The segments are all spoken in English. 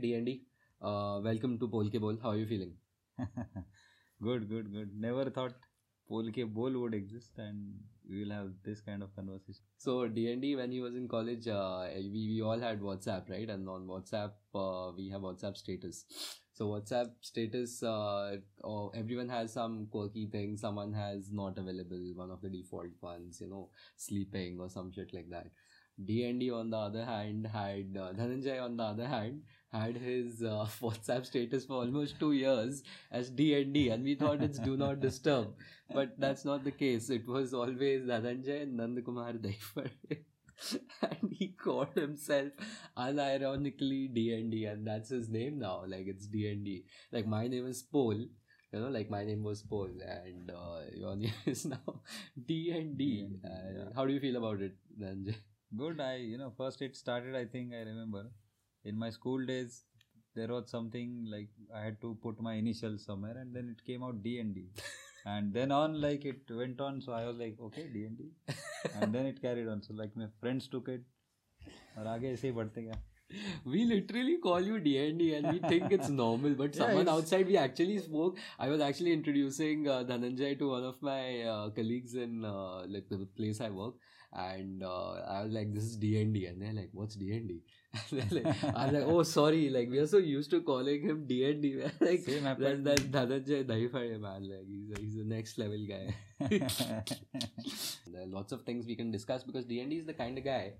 D&D. Uh, welcome to Polke Bowl. How are you feeling? good, good, good. Never thought Polke Bowl would exist and we will have this kind of conversation. So D&D, when he was in college, uh, we, we all had WhatsApp, right? And on WhatsApp, uh, we have WhatsApp status. So WhatsApp status, uh, oh, everyone has some quirky thing. Someone has not available, one of the default ones, you know, sleeping or some shit like that. D&D on the other hand had uh, Dhananjay on the other hand had his uh, WhatsApp status for almost two years as D&D and we thought it's do not disturb. But that's not the case. It was always Dhananjay and Nandakumar Daifar. And he called himself unironically D&D and that's his name now. Like it's D&D like my name is Paul. You know like my name was Paul and uh, your name is now D&D yeah. how do you feel about it Dhananjay? Good. I you know first it started i think i remember in my school days there was something like i had to put my initials somewhere and then it came out d and d and then on like it went on so i was like okay d and d and then it carried on so like my friends took it और आगे ऐसे ही बढ़ते गया we literally call you D&D and we think it's normal but Yeah, someone it's- outside we actually spoke I was actually introducing uh, Dhananjay to one of my uh, colleagues in uh, like the place I work and uh, I was like, "This is D and D," and they're like, "What's D and D?" like, I was like, "Oh, sorry, like we are so used to calling him D and D." Like Same happened. That, that man, like he's he's the next level guy. there are lots of things we can discuss because D and D is the kind of guy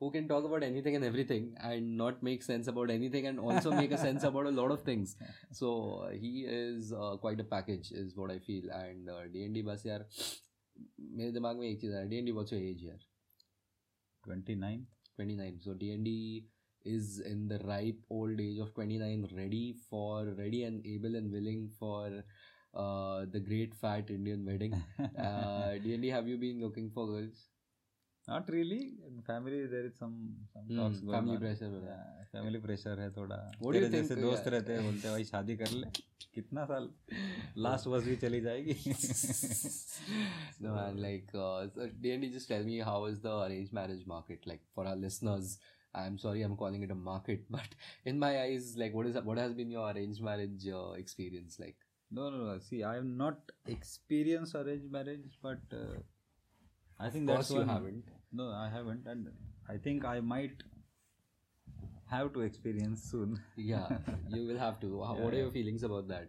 who can talk about anything and everything and not make sense about anything and also make a sense about a lot of things so uh, he is uh, quite a package is what i feel and uh, D N D d&d yaar मेरे दिमाग में एक चीज़ है D&D what's your age यार 29 29 so D&D is in the ripe old age of 29 ready for ready and able and willing for uh, the great fat Indian wedding uh, D&D have you been looking for girls not really in family there is some some Hmm, talks going family on. pressure हो रहा है। Yeah, family pressure है थोड़ा What do you तेरे जैसे think, दोस्त yeah. रहते हैं बोलते हैं भाई शादी कर ले कितना साल लास्ट बस भी चली जाएगी no man like uh, so D&D just tell me how is the arranged marriage market like for our listeners I'm sorry I'm calling it a market but in my eyes like what is what has been your arranged marriage uh, experience like no no no see I have not experienced arranged marriage but uh, I think of that's course you one- haven't no I haven't and I think I might have to experience soon. Yeah you will have to. How- Yeah, what are your feelings about that?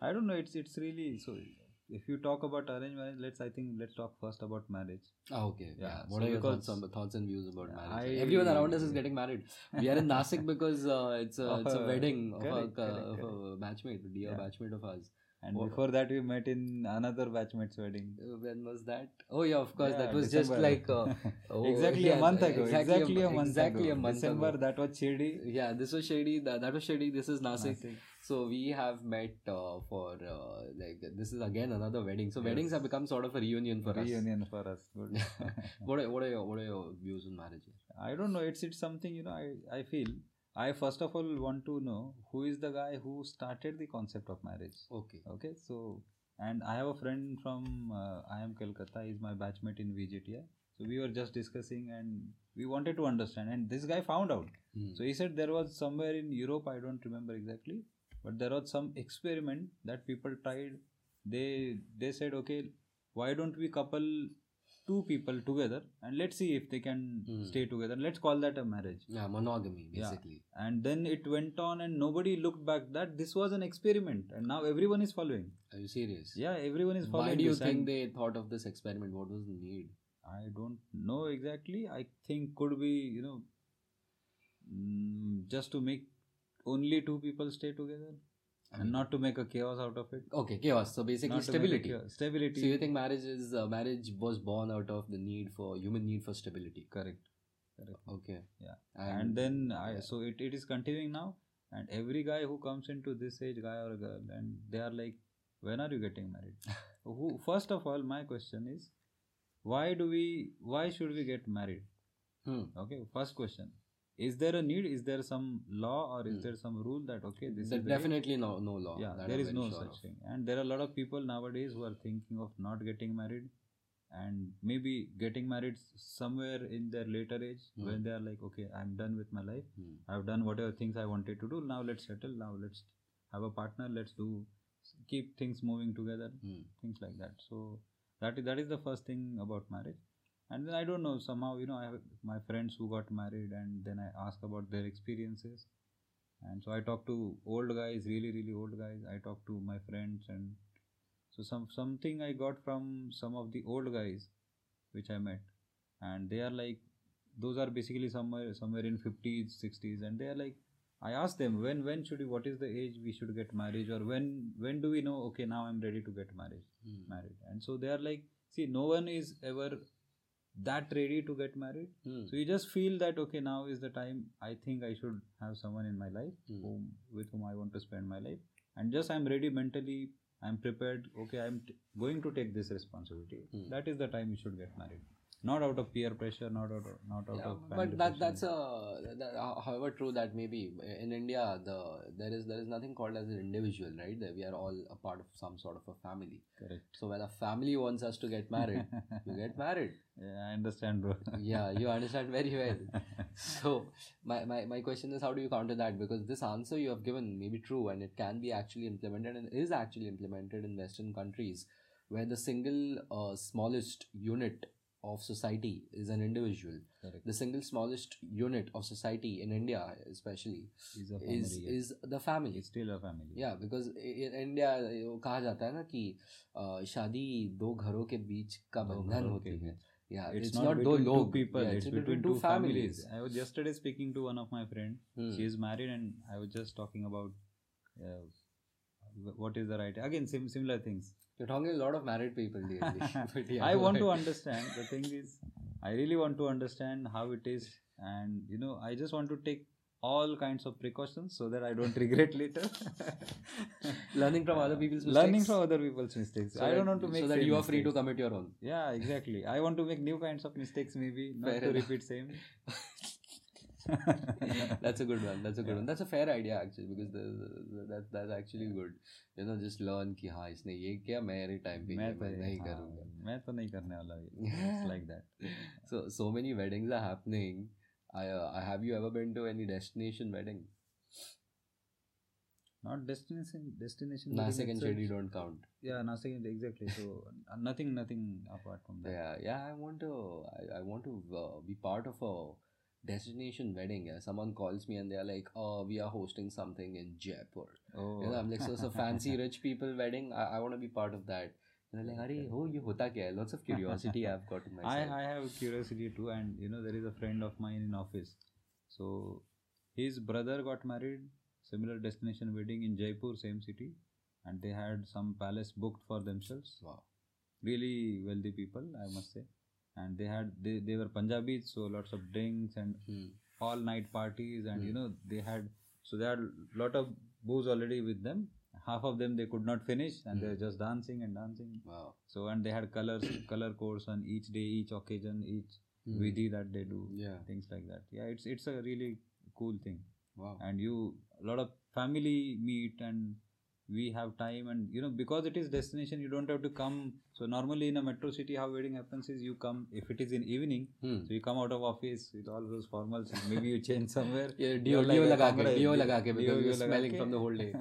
I don't know it's it's really so if you talk about arranged marriage let's I think let's talk first about marriage. Ah, okay yeah, Yeah, what so are your thoughts, on, thoughts and views about marriage? I- everyone around us is getting married. We are in Nasik because uh, it's a it's a a- wedding of, correct, a, correct, of a batchmate dear Yeah. batchmate of ours and What- before that we met in another batchmate's wedding when was that? Oh yeah, of course. that was December. just like uh, oh, exactly yeah, a month ago. Exactly, a, month exactly ago. a month December. ago. That was Shirdi. Yeah, this was Shirdi. That, that was Shirdi. This is Nasik. Nasik. So we have met uh, for uh, like this is again another wedding. So Yes. weddings have become sort of a reunion for us. Reunion for us. Good. what are what are your what are your views on marriage? I don't know. It's it's something you know. I I feel. I first of all want to know who is the guy who started the concept of marriage. Okay. Okay, so and I have a friend from uh, I am Calcutta. He's my batchmate in VJTI. So we were just discussing and we wanted to understand. And this guy found out. Hmm. So he said there was somewhere in Europe, I don't remember exactly, but there was some experiment that people tried. They they said, okay, why don't we couple two people together and let's see if they can Hmm. stay together. Let's call that a marriage. yeah, monogamy Yeah. basically. And then it went on, and nobody looked back that this was an experiment, and now everyone is following. Are you serious? Yeah, everyone is following. Why do you think and they thought of this experiment? What was the need? I don't know exactly. I think could be you know mm, just to make only two people stay together and not to make a chaos out of it. Okay, chaos. So basically Not to make a stability. Stability. So you think marriage is uh, marriage was born out of the need for human need for stability? correct? Correct. Okay. Yeah. And, then I so it, it is continuing now, and every guy who comes into this age, guy or girl, and they are like, when are you getting married? who first of all, my question is, why do we? Why should we get married? Hmm. Okay, first question. Is there a need? Is there some law or is Hmm. there some rule that okay this There is definitely no no law. yeah there I'm is no sure such of. thing and there are a lot of people nowadays who are thinking of not getting married and maybe getting married somewhere in their later age Hmm. when they are like okay i'm done with my life Hmm. i've done whatever things i wanted to do now let's settle now let's have a partner let's do keep things moving together Hmm. things like that so that is that is the first thing about marriage and then i don't know somehow you know i have my friends who got married and then i ask about their experiences. And so i talk to old guys really really old guys. I talk to my friends and so some something i got from some of the old guys which i met. And they are like those are basically somewhere somewhere in 50s 60s and they are like i asked them when when should we what is the age we should get married or when when do we know okay now i'm ready to get married Hmm. married? And so they are like see no one is ever that ready to get married. Hmm. so you just feel that okay now is the time. I think i should have someone in my life Hmm. whom, with whom i want to spend my life. And just i'm ready mentally. I'm prepared. Okay i'm t- going to take this responsibility. Hmm. that is the time you should get married not out of peer pressure not out of not out Yeah, of but that that's a that, however true that may be in India the there is there is nothing called as an individual right? There we are all a part of some sort of a family. Correct. So when a family wants us to get married you get married. Yeah i understand bro. Yeah you understand very well. So my, my my question is how do you counter that? Because this answer you have given may be true and it can be actually implemented and is actually implemented in western countries where the single uh, smallest unit of society is an individual correct the single smallest unit of society in india especially is a family is yes. is the family it's still a family yeah because in india वो कहा जाता है ना कि uh, शादी दो घरों के बीच का दो बंधन घरों होती के है yeah it's, it's, not, not, between दो लोग two people yeah, it's, between, two families. i was yesterday speaking to one of my friend Hmm. she is married and i was just talking about uh, wh- what is the right again sim- similar things You're talking a lot of married people yeah, i want to understand the thing is i really want to understand how it is and you know i just want to take all kinds of precautions so that i don't regret later Learning from other people's mistakes. learning from other people's mistakes So i don't that- want to make so that you are free to mistakes. commit your own. yeah exactly i want to make new kinds of mistakes maybe not Fair to enough. repeat same that's a good one. That's a good yeah. one. That's a fair idea actually because the, that that's actually good. You know, just learn Ki ha, isne. Ye kya? मेरे time पे मैं तो नहीं हाँ, करूँगा मैं तो नहीं करने वाला it's like that. So so many weddings are happening. I uh, have you ever been to any destination wedding? Not destination destination. Nasik and Shirdi don't count. Yeah, Nasik and exactly. So nothing nothing apart from that. Yeah yeah. I want to I, I want to uh, be part of a destination wedding. Yeah, someone calls me and they are like, "Oh, we are hosting something in Jaipur." Oh. You know, I'm like, "So it's so a fancy rich people wedding. I, I want to be part of that." And they're like, "Arey, oh, you hota kya? Lots of curiosity I've got in myself. I I have curiosity too, and you know, there is a friend of mine in office. So his brother got married, similar destination wedding in Jaipur, same city, and they had some palace booked for themselves. Wow. Really wealthy people, I must say and they had they, they were punjabis so lots of drinks and Hmm. all night parties and you Hmm. know they had so they had lot of booze already with them half of them they could not finish and they Hmm. were just dancing and dancing Wow. so and they had colors color codes on each day each occasion each Hmm. vidhi that they do Yeah. things like that yeah it's it's a really cool thing Wow. and you a lot of family meet and we have time and you know because it is destination you don't have to come so normally in a metro city how wedding happens is you come if it is in evening Hmm. so you come out of office with all those formals and maybe you change somewhere Yeah, You're dio, like, dio "Hey, लगा के, congra- dio लगा के dio- because dio you're लगा smelling के." from the whole day.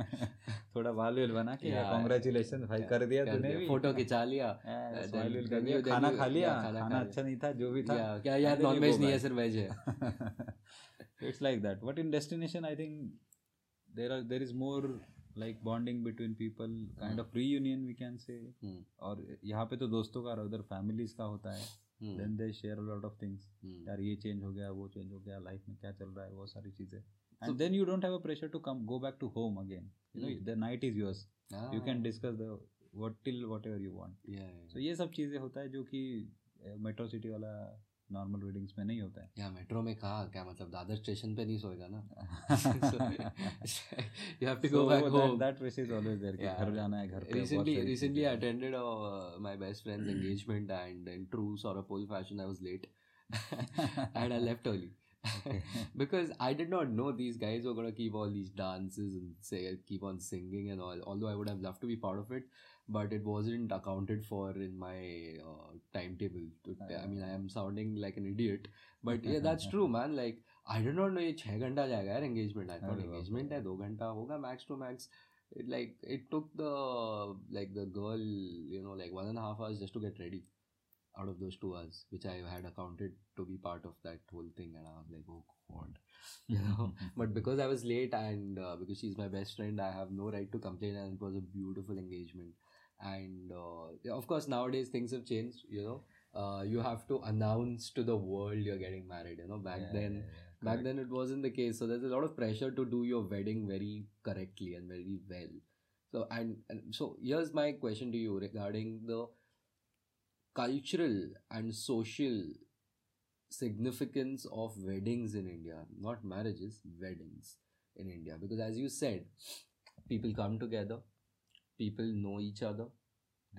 थोड़ा बाल well बना के Yeah. कॉन्ग्रेचुलेशन भाई कर दिया कर तूने दिया, भी फोटो खिंचा लिया हाँ, then- smile will then कर दिया you- then खाना you- खा लिया yeah, खाना खा खाना लिया. अच्छा नहीं था जो भी था Yeah, क्या यार And then you non veg go नहीं है back. सिर्फ वेज है it's like that but in destination i think there are there is more like bonding between people kind of reunion we can say और यहाँ पे तो दोस्तों का उधर फैमिलीज़ का होता है। Then they share lot of things यार ये चेंज हो गया वो चेंज हो गया लाइफ में क्या चल रहा है वो सारी चीज़ें। And then you don't have a pressure to come go back to home again you know the night is yours you can discuss the what till whatever you want so ये सब चीज़ें होता है जो कि eh, मेट्रो सिटी वाला normal weddings में नहीं होता है। या मेट्रो में कहा क्या मतलब दादर स्टेशन पे नहीं सोएगा ना? You have to go back home that ways is always there कि घर जाना है घर पे recently recently I attended my best friend's engagement and in true sort of fashion I was late and I left early because I did not know these guys were gonna keep all these dances and say keep on singing and all. Although I would have loved to be part of it, but it wasn't accounted for in my uh, timetable. To, I mean, I am sounding like an idiot, but yeah, that's true, man. Like I did not know ये छह घंटा जाएगा यार engagement. I thought अरे बाप रे। engagement है दो घंटा होगा max to max. It like it took the like the girl you know like one and a half hours just to get ready out of those two hours, which I had accounted to be part of that whole thing, and I was like, oh god, you know. but because I was late and uh, because she's my best friend, I have no right to complain, and it was a beautiful engagement. and uh, of course, nowadays things have changed. You know, uh, you have to announce to the world you're getting married. You know, back Yeah, then. yeah, yeah, Back then it wasn't the case, so there's a lot of pressure to do your wedding very correctly and very well. So and, and so here's my question to you regarding the cultural and social significance of weddings in India, not marriages, weddings in India. Because as you said, people come together, people know each other,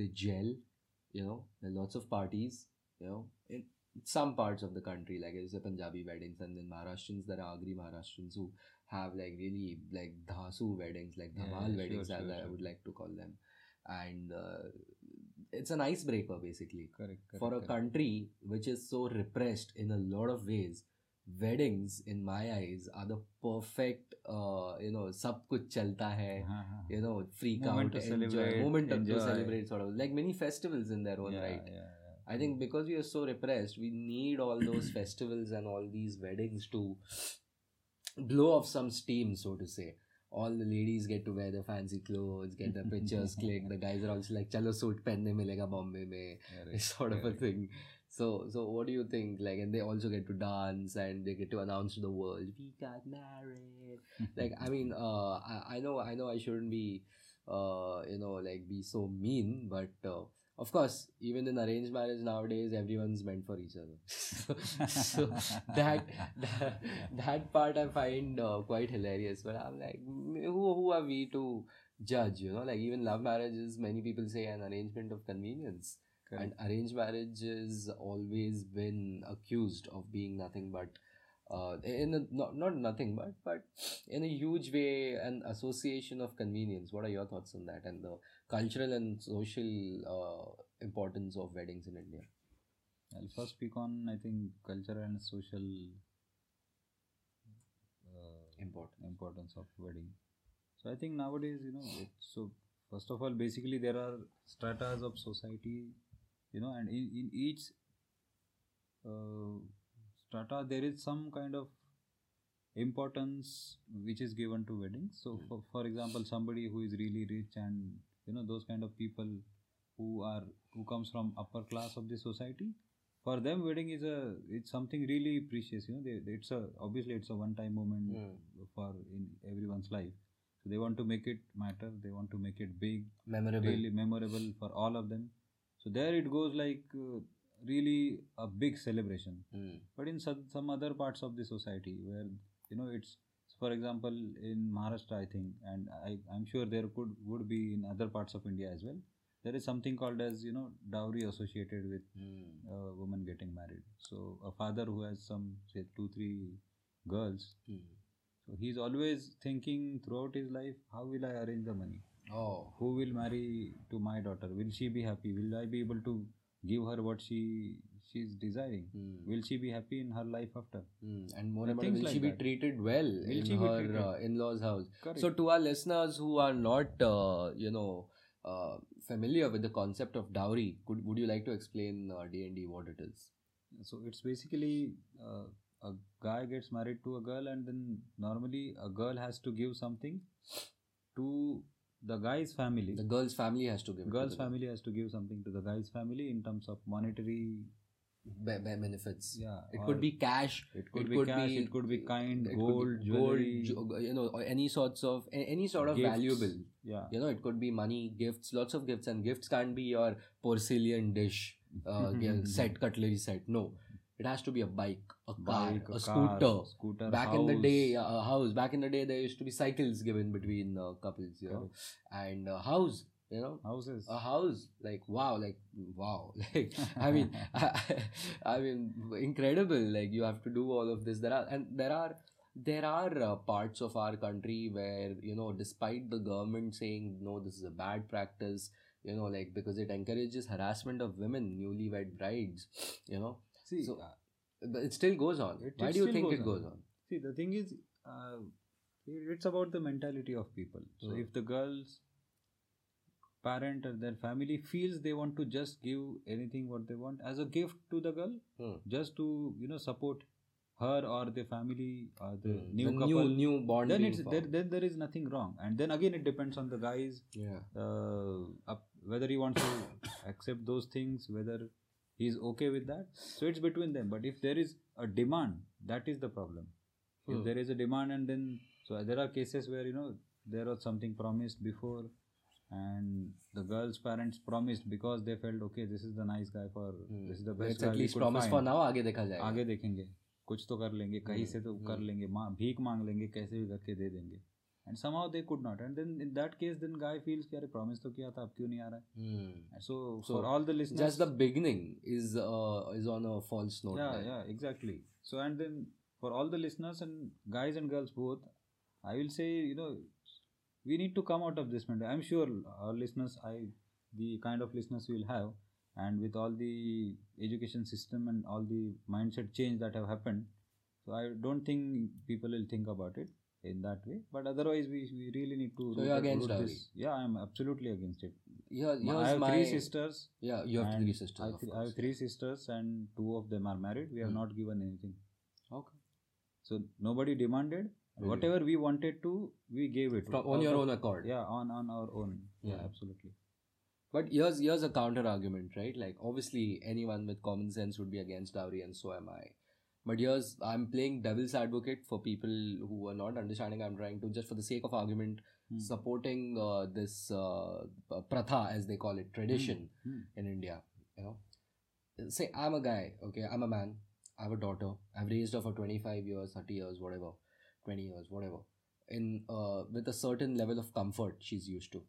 they gel, you know, there are lots of parties, you know, in some parts of the country, like I say Punjabi weddings, and then Maharashtrians, there are Agri Maharashtrians who have like really like Dhasu weddings, like Dhamal yeah, weddings, sure, as sure, I would like to call them. And uh, it's an icebreaker basically correct, correct, for a correct. country which is so repressed in a lot of ways weddings in my eyes are the perfect uh, you know sab kuch chalta hai you know freak moment to enjoy moment enjoy. to celebrate sort of like many festivals in their own yeah, right yeah, yeah. i think because we are so repressed we need all those festivals and all these weddings to blow off some steam so to say all the ladies get to wear the fancy clothes, get their pictures clicked. The guys are also like, "Chalo suit pehne milega Bombay mein," yeah, right, sort of yeah, a thing. So, so what do you think? Like, and they also get to dance and they get to announce to the world, "We got married." like, I mean, uh, I, I know, I know, I shouldn't be, uh, you know, like be so mean, but uh, of course, even in arranged marriage nowadays, everyone's meant for each other. so, so that, that that part I find uh, quite hilarious. But I'm like, who who are we to judge? You know, like even love marriages, many people say an arrangement of convenience Correct. and arranged marriage has always been accused of being nothing but uh, in a, not, not nothing but but in a huge way an association of convenience what are your thoughts on that and the cultural and social uh, importance of weddings in india I'll first speak on I think cultural and social uh, important importance of wedding. So I think nowadays, you know, it's so first of all, basically there are stratas of society, you know, and in, in each uh, strata there is some kind of importance which is given to weddings. So Mm. for, for example, somebody who is really rich and you know those kind of people who are who comes from upper class of the society for them wedding is a it's something really precious you know they, it's a obviously it's a one time moment Mm. for in everyone's life so they want to make it matter they want to make it big memorable really memorable for all of them so there it goes like uh, really a big celebration Mm. but in some, some other parts of the society where you know it's for example in maharashtra i think and I, i'm sure there could would be in other parts of india as well there is something called as you know dowry associated with Mm. a woman getting married so a father who has some say two three girls Mm. so he's always thinking throughout his life how will i arrange the money oh who will marry to my daughter will she be happy will i be able to give her what she she's desiring Mm. will she be happy in her life after Mm. and more about will like she be that. treated well Will in her uh, in-laws house Correct. So, to our listeners who are not, uh, you know, uh, familiar with the concept of dowry, could would you like to explain uh, D and D what it is? so it's basically uh, a guy gets married to a girl and then normally a girl has to give something to the guy's family The girl's family has to give. to girl's the family has to give something to the guy's family in terms of monetary Be- be- benefits. yeah It could be cash. it could it be could cash be- it could be kind could be gold gold, jewelry you know, or any sorts of any sort of Gifts. valuable. yeah You know, it could be money, gifts, lots of gifts, and gifts can't be your porcelain dish uh, set, cutlery set. No, it has to be a bike, a car, Bike, a, car, scooter. scooter back in the day uh, a house. Back in the day there used to be cycles given between uh, couples you know? And uh, house you know? Houses. A house. Like wow like wow. Like i mean I, I mean incredible. Like you have to do all of this. There are and there are there are uh, parts of our country where you know despite the government saying no this is a bad practice you know like because it encourages harassment of women newlywed brides you know? See so- uh, it still goes on It- why it do you think goes it goes on. on see the thing is uh, it's about the mentality of people so Hmm. if the girls parent or their family feels they want to just give anything what they want as a gift to the girl Hmm. just to you know support her or the family or the Hmm. new The couple new new bond then it's there, then there is nothing wrong and then again it depends on the guys yeah uh, up, whether he wants to accept those things whether he's okay with that so it's between them but if there is a demand that is the problem Hmm. if there is a demand and then so there are cases where you know there was something promised before and the girl's parents promised because they felt okay this is the nice guy for Hmm. this is the It's best at guy we least could promise find. for now आगे देखा जाएगा आगे देखेंगे कुछ तो कर लेंगे कहीं से तो हम्म, कर हम्म। लेंगे माँ भीख मांग लेंगे कैसे भी करके दे देंगे and somehow they could not and then in that case then guy feels कि अरे promise तो किया था अब क्यों नहीं आ रहा Hmm. है so, So, for all the listeners just the beginning is uh, is on a false note yeah there. yeah exactly so and then for all the listeners and guys and girls both I will say you know we need to come out of this mentality. I'm sure our listeners I the kind of listeners we will have and with all the education system and all the mindset change that have happened so I don't think people will think about it in that way. But otherwise we, we really need to So you're against this. yeah I'm absolutely against it. Yeah, I have my three sisters yeah you have three sisters I, th- I have three sisters and two of them are married. We have Hmm. not given anything. Okay. So nobody demanded. Really? whatever we wanted to we gave it. From, on your own accord? Yeah on on our own. Yeah, Yeah. absolutely. But here's here's a counter argument right? Like obviously anyone with common sense would be against dowry and so am I but here's I'm playing devil's advocate for people who are not understanding I'm trying to just for the sake of argument Hmm. supporting uh, this uh, pratha as they call it tradition Hmm. in India. You know, say I'm a guy, okay, I'm a man, I have a daughter, I've raised her for 25 years, 30 years, whatever, 20 years, whatever, in uh, with a certain level of comfort she's used to.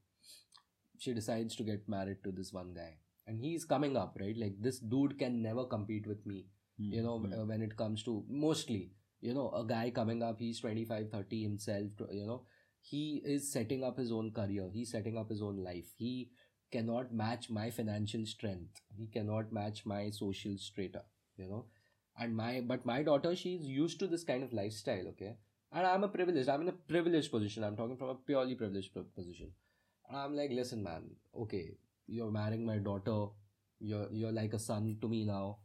She decides to get married to this one guy, and he's coming up, right? Like this dude can never compete with me. You know Hmm. uh, when it comes to mostly you know a guy coming up he's 25 30 himself you know he is setting up his own career he's setting up his own life. He cannot match my financial strength. He cannot match my social strata you know. And my but my daughter she's used to this kind of lifestyle okay? And i'm a privileged i'm in a privileged position. I'm talking from a purely privileged position. And i'm like listen man okay you're marrying my daughter. You're you're like a son to me now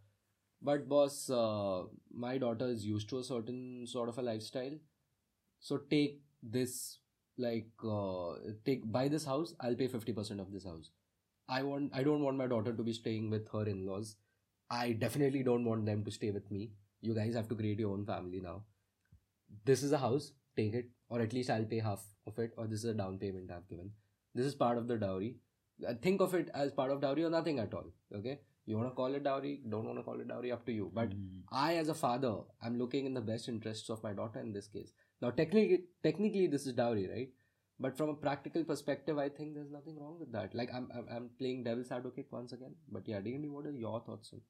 but boss uh, my daughter is used to a certain sort of a lifestyle. So take this like uh, take buy this house i'll pay 50% of this house. I want i don't want my daughter to be staying with her in-laws. I definitely don't want them to stay with me. You guys have to create your own family now. This is a house take it or at least i'll pay half of it or this is a down payment i've given. This is part of the dowry. Uh, think of it as part of dowry or nothing at all okay you want to call it dowry don't want to call it dowry up to you but Hmm. I, as a father, I'm looking in the best interests of my daughter in this case. Now, technically, technically, this is dowry, right? But from a practical perspective, I think there's nothing wrong with that. Like, I'm, I'm, I'm playing devil's advocate once again. But yeah, D&D, what are your thoughts on?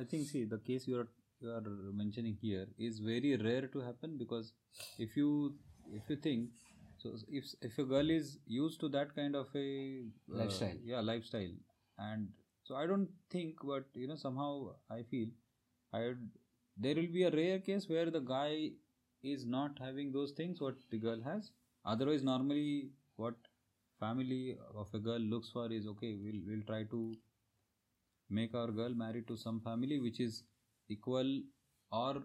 I think see the case you are you are mentioning here is very rare to happen because if you if you think so if if a girl is used to that kind of a uh, Lifestyle. yeah lifestyle and so I don't think but you know somehow I feel I there will be a rare case where the guy is not having those things what the girl has. Otherwise normally what family of a girl looks for is okay we'll we'll try to make our girl married to some family which is equal or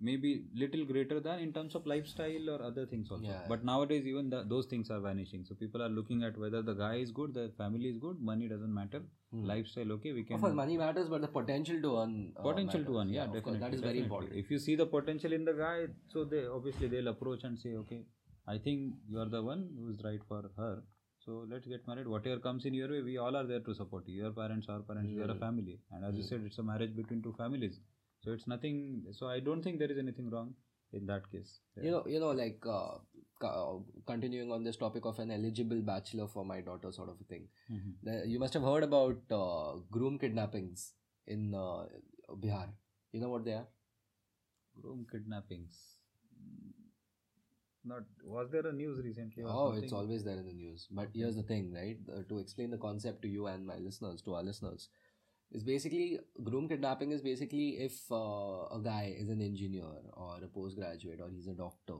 maybe little greater than in terms of lifestyle or other things also Yeah. but nowadays even the, those things are vanishing so people are looking at whether the guy is good the family is good money doesn't matter Hmm. lifestyle okay we can Of course, money matters, but the potential to earn. Uh, potential to matters. earn yeah, of definitely course, that is very important. if you see the potential in the guy so they obviously they'll approach and say okay i think you are the one who's right for her so let's get married whatever comes in your way we all are there to support you your parents our parents we are a Mm. family and as you Mm. said it's a marriage between two families so it's nothing so i don't think there is anything wrong in that case you know you know like uh, continuing on this topic of an eligible bachelor for my daughter, sort of a thing. Mhm. You must have heard about uh, groom kidnappings in uh, Bihar. You know what they are? Groom kidnappings. Not was there a news recently? Oh, it's always there in the news. But here's the thing, right? Uh, to explain the concept to you and my listeners, to our listeners, is basically groom kidnapping is basically if uh, a guy is an engineer or a postgraduate or he's a doctor,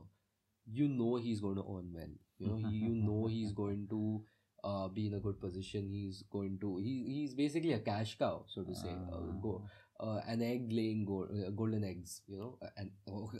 you know he's going to earn well. You know, he, you know he's going to uh, be in a good position. He's going to he, he's basically a cash cow, so to say. Uh, go, uh, an egg laying gold, uh, golden eggs, you know, and oh,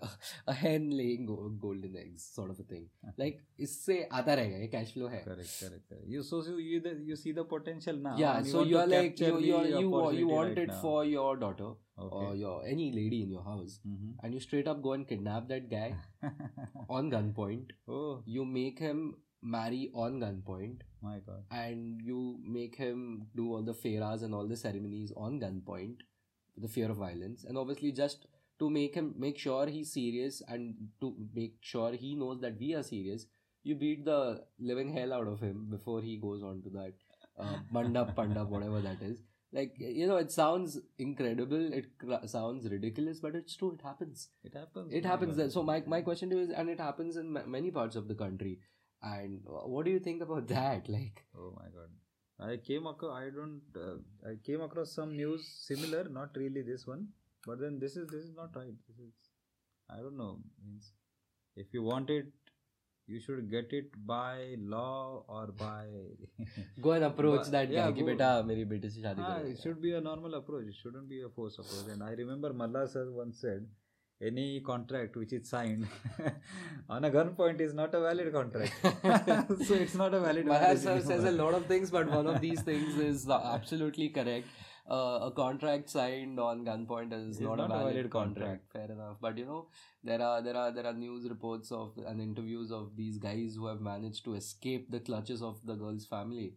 a hen laying go- golden eggs, sort of a thing. Like इससे आता रहेगा ये cash flow है. Correct, correct, correct. You so, so you the, you see the potential now. Yeah, and you so want you to are like capture you you are, the you, wa- you opportunity want right it now. for your daughter or okay. your any lady in your house, Mhm. and you straight up go and kidnap that guy on gunpoint. oh You make him marry on gunpoint, my god. and you make him do all the fairas and all the ceremonies on gunpoint, the fear of violence, and obviously just to make him make sure he's serious and to make sure he knows that we are serious. You beat the living hell out of him before he goes on to that uh, mandap pandap whatever that is. Like you know, it sounds incredible. It cr- sounds ridiculous, but it's true. It happens It happens. it happens. So my, my question to you is, and it happens in ma- many parts of the country. And what do you think about that? Like, Oh my god. I came across I don't uh, I came across some news similar, not really this one, but then this is this is not right. This is I don't know. Means if you want it, you should get it by law or by go and approach but, that yeah, guy. Beta, meri se ah, it should be a normal approach. It shouldn't be a forced approach. And I remember Malla sir once said any contract which is signed on a gunpoint is not a valid contract. so it's not a valid. Marriage sir says a lot of things, but one of these things is absolutely correct. Uh, a contract signed on gunpoint is Is not, a not a valid, valid contract. contract. Fair enough, but you know there are there are there are news reports of and interviews of these guys who have managed to escape the clutches of the girl's family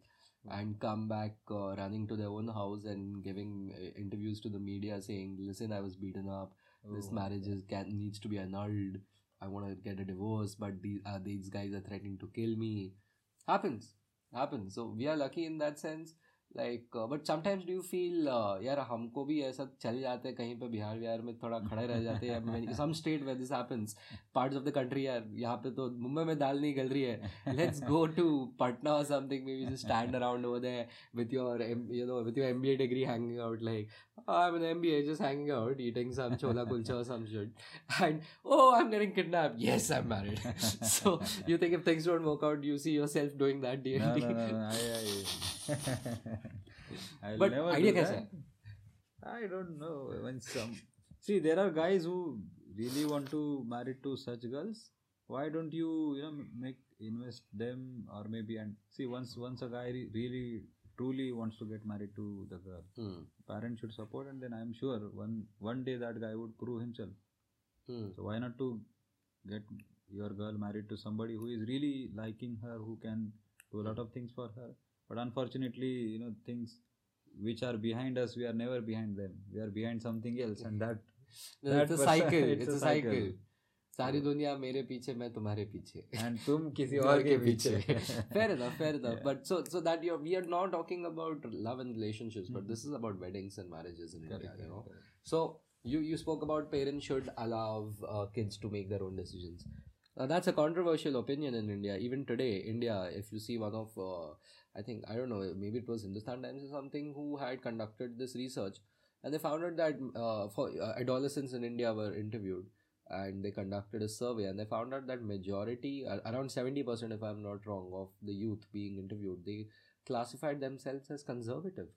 and come back uh, running to their own house and giving uh, interviews to the media saying, "Listen, I was beaten up. This Oh marriage is can needs to be annulled. I want to get a divorce, but these uh, these guys are threatening to kill me. Happens, happens. So we are lucky in that sense. Like but sometimes do you feel यार हमको भी ऐसा चले जाते हैं कहीं पे बिहार बिहार में थोड़ा खड़े रह जाते हैं some state where this happens parts of the country यार यहाँ पे तो मुंबई में दाल नहीं गल रही है। लेट्स गो टू पटना और something maybe just stand around over there with your you know with your M B A degree hanging out like I am an a just hanging out eating some chola kulcha और some shit and oh I am getting kidnap yes I am married so you think if things don't work out you see yourself doing that D N D I'll But never idea do that. I don't know. When some see, there are guys who really want to marry to such girls. Why don't you, you know, make invest them or maybe and see once once a guy re- really truly wants to get married to the girl, hmm. parents should support, and then I'm sure one one day that guy would prove himself. Hmm. So why not to get your girl married to somebody who is really liking her, who can do a lot of things for her But unfortunately, you know, things which are behind us, we are never behind them. We are behind something else, and that No, That it's a person- cycle it's it's, a a cycle. cycle. सारी दुनिया मेरे पीछे मैं तुम्हारे पीछे and तुम किसी और और के के पीछे. fair enough fair enough Yeah. but so so that you're we are not talking about love and relationships but Mhm. this is about weddings and marriages in Correct, India you know correct, correct. so you you spoke about parents should allow uh, kids to make their own decisions now that's a controversial opinion in India even today India if you see one of uh, I think I don't know maybe it was Hindustan Times or something who had conducted this research and they found out that uh, for uh, adolescents in India were interviewed and they conducted a survey and they found out that majority uh, around 70% if i'm not wrong of the youth being interviewed they classified themselves as conservative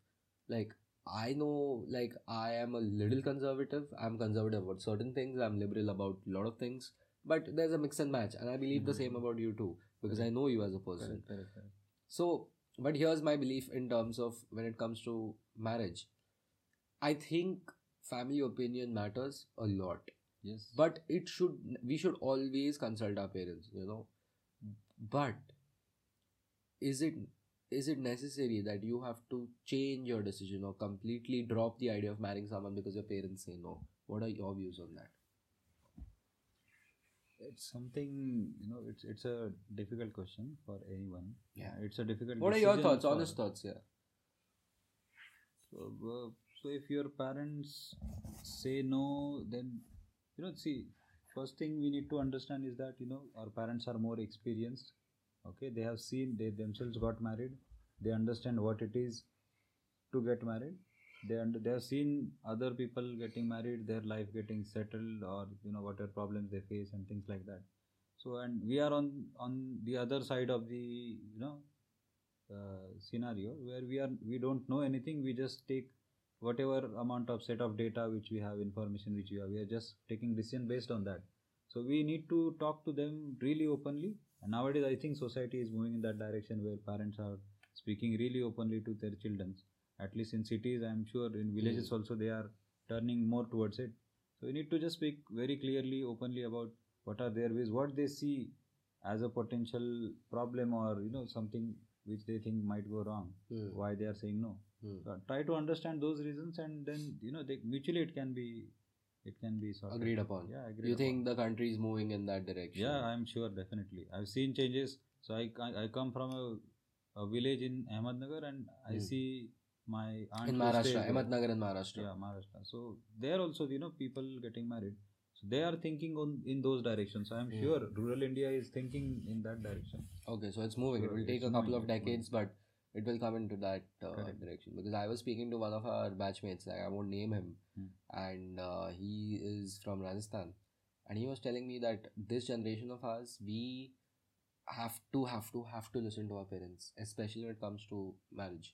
like i know like i am a little conservative i'm conservative about certain things i'm liberal about a lot of things but there's a mix and match and i believe the Mhm. same about you too because i know you as a person Correct, correct, correct. so, but here's my belief in terms of when it comes to marriage. I think family opinion matters a lot, Yes. but it should we should always consult our parents, you know. But is it is it necessary that you have to change your decision or completely drop the idea of marrying someone because your parents say no? What are your views on that? It's something you know it's it's a difficult question for anyone Yeah. it's a difficult What are your thoughts? for- Honest thoughts, yeah. so, uh, so if your parents say no then you know see first thing we need to understand is that you know our parents are more experienced okay they have seen they themselves got married they understand what it is to get married they under, they have seen other people getting married their life getting settled or you know whatever problems they face and things like that. So and we are on on the other side of the you know uh, scenario where we are we don't know anything. We just take whatever amount of set of data which we have information which we have. We are just taking decision based on that. So we need to talk to them really openly. And nowadays i think society is moving in that direction where parents are speaking really openly to their children at least in cities i'm sure in villages also they are turning more towards it so we need to just speak very clearly openly about what are their ways what they see as a potential problem or you know something which they think might go wrong Hmm. why they are saying no Hmm. so try to understand those reasons and then you know they mutually it can be it can be sort Agreed of, upon. yeah agreed You upon. think the country is moving in that direction? yeah i'm sure definitely i've seen changes so i i, I come from a, a village in ahmednagar and i Hmm. see my aunt in Maharashtra. Ahmednagar in Maharashtra. yeah maharashtra so there also you know people getting married so they are thinking on in those directions i'm Hmm. sure rural india is thinking in that direction Okay, so it's moving. It will take a couple moving, of decades, but it will come into that uh, direction. Because I was speaking to one of our batchmates, like I won't name him, Hmm. and uh, he is from Rajasthan, and he was telling me that this generation of ours, we have to, have to, have to listen to our parents, especially when it comes to marriage.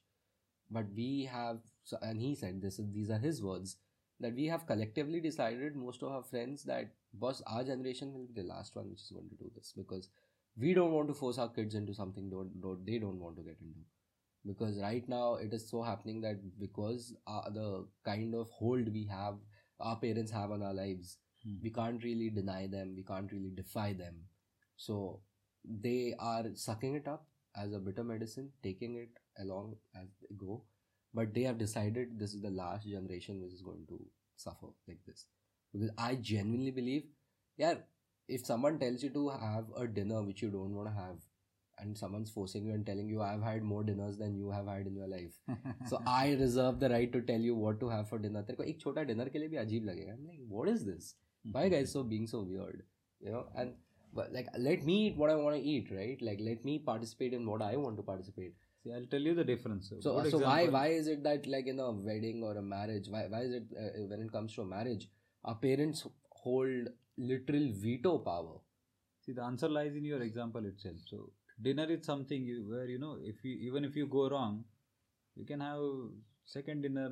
But we have, and he said this. These are his words that we have collectively decided most of our friends that boss our generation will be the last one which is going to do this because we don't want to force our kids into something don't, don't they don't want to get into because right now it is so happening that because uh, the kind of hold we have our parents have on our lives Hmm. we can't really deny them we can't really defy them so they are sucking it up as a bitter medicine taking it along as they go but they have decided this is the last generation which is going to suffer like this because i genuinely believe yeah if someone tells you to have a dinner which you don't want to have and someone's forcing you and telling you i've had more dinners than you have had in your life so i reserve the right to tell you what to have for dinner तेरे को एक छोटा dinner के लिए भी अजीब लगेगा I'm like what is this why guys so being so weird you know and but like let me eat what i want to eat right like let me participate in what i want to participate See, I'll tell you the difference. so Good so why why is it that like in a wedding or a marriage why why is it uh, when it comes to a marriage our parents hold literal veto power See, the answer lies in your example itself. So, dinner is something you, where you know, if you even if you go wrong, you can have second dinner.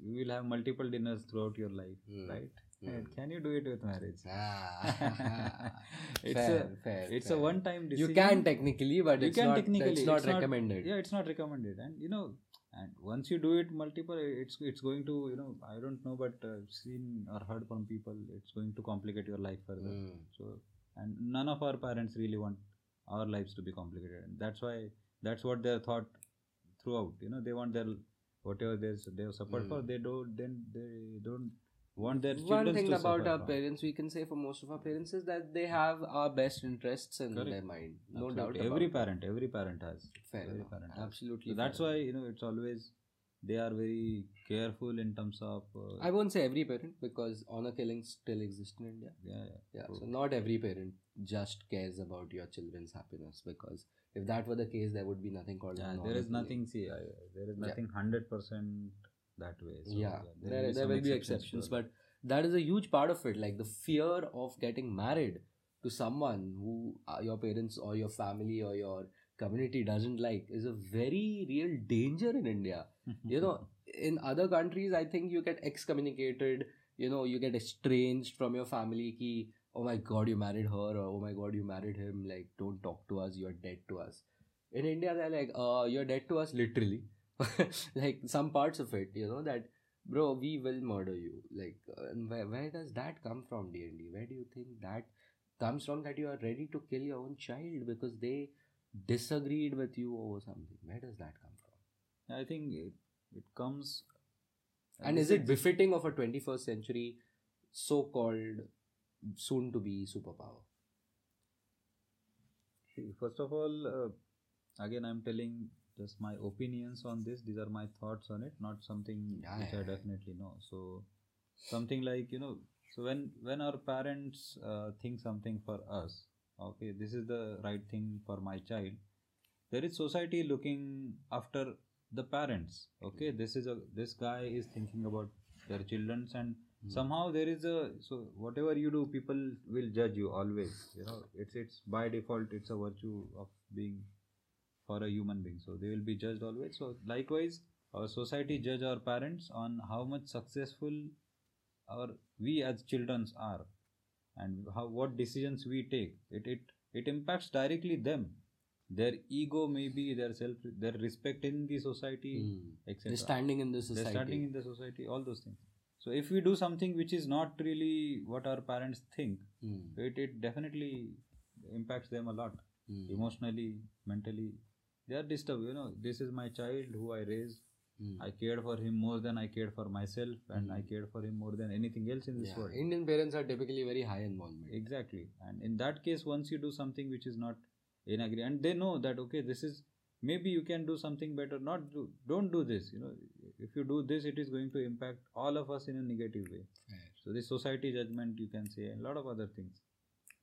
You will have multiple dinners throughout your life, Hmm. right? Hmm. Can you do it with marriage? Ah, it's fair, a fair, it's fair. a one-time decision you can technically but You it's can not technically, it's not it's not- recommended yeah, it's not recommended, and you know, and once you do it multiple, it's it's going to you know, I don't know, but uh, seen or heard from people, it's going to complicate your life further. Hmm. So, and none of our parents really want our lives to be complicated, and that's why that's what they're thought throughout. You know, they want their whatever there's they have suffered for, Mm. they don't then they don't want their one thing about our from. parents we can say for most of our parents is that they have our best interests in Correct. their mind no Absolutely. doubt every parent every parent has fair every enough. parent has. absolutely so that's why you know it's always they are very careful in terms of uh, i won't say every parent because honor killings still exist in india yeah, yeah, yeah so not every parent just cares about your children's happiness because if that were the case there would be nothing called yeah there is nothing see I, there is Yeah. nothing 100% that way. So, yeah, there, there, some will be exceptions exceptions but that is a huge part of it like the fear of getting married to someone who uh, your parents or your family or your community doesn't like is a very real danger in india. You know in other countries i think you get excommunicated you know you get estranged from your family ki oh my god you married her or oh my god you married him like don't talk to us you're dead to us. In india they're like uh you're dead to us literally like some parts of it you know that bro we will murder you like uh, where, where does that come from D and D? where do you think that comes from that you are ready to kill your own child because they disagreed with you over something where does that come from i think it, it comes and is it befitting of a 21st century so-called soon to be superpower? First of all, uh, again, I'm telling just my opinions on this. These are my thoughts on it, not something Yeah, which yeah, I definitely know. So, something like you know, so when when our parents uh, think something for us, okay, this is the right thing for my child. There is society looking after the parents. Okay, this is a this guy is thinking about their childrens and Hmm. somehow there is a so whatever you do people will judge you always you know it's it's by default it's a virtue of being for a human being so they will be judged always so likewise our society judge our parents on how much successful our we as children are and how what decisions we take it it it impacts directly them their ego maybe their self their respect in the society Hmm. etc standing in the society. standing in the society all those things so if we do something which is not really what our parents think Hmm. it, it definitely impacts them a lot Hmm. emotionally mentally they are disturbed you know. This is my child who i raised. Hmm. i cared for him more than i cared for myself and i cared for him more than anything else in this Yeah, world. Indian parents are typically very high involvement. exactly. And in that case once you do something which is not in agree and they know that okay this is maybe you can do something better. Not do don't do this you know. If you do this it is going to impact all of us in a negative way. Fair. so this society judgment you can say a lot of other things.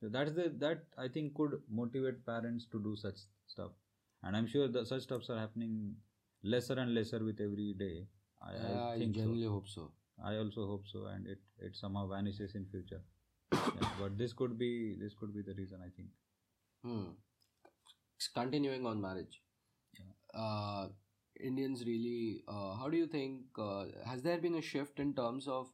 So that's the that i think could motivate parents to do such stuff and i'm sure that such stuffs are happening lesser and lesser with every day i, Yeah, I I think so. hope so. I also hope so, and it it somehow vanishes in future. Yeah, but this could be this could be the reason I think. Hmm. Continuing on marriage. Uh, Indians really, uh, how do you think, uh, has there been a shift in terms of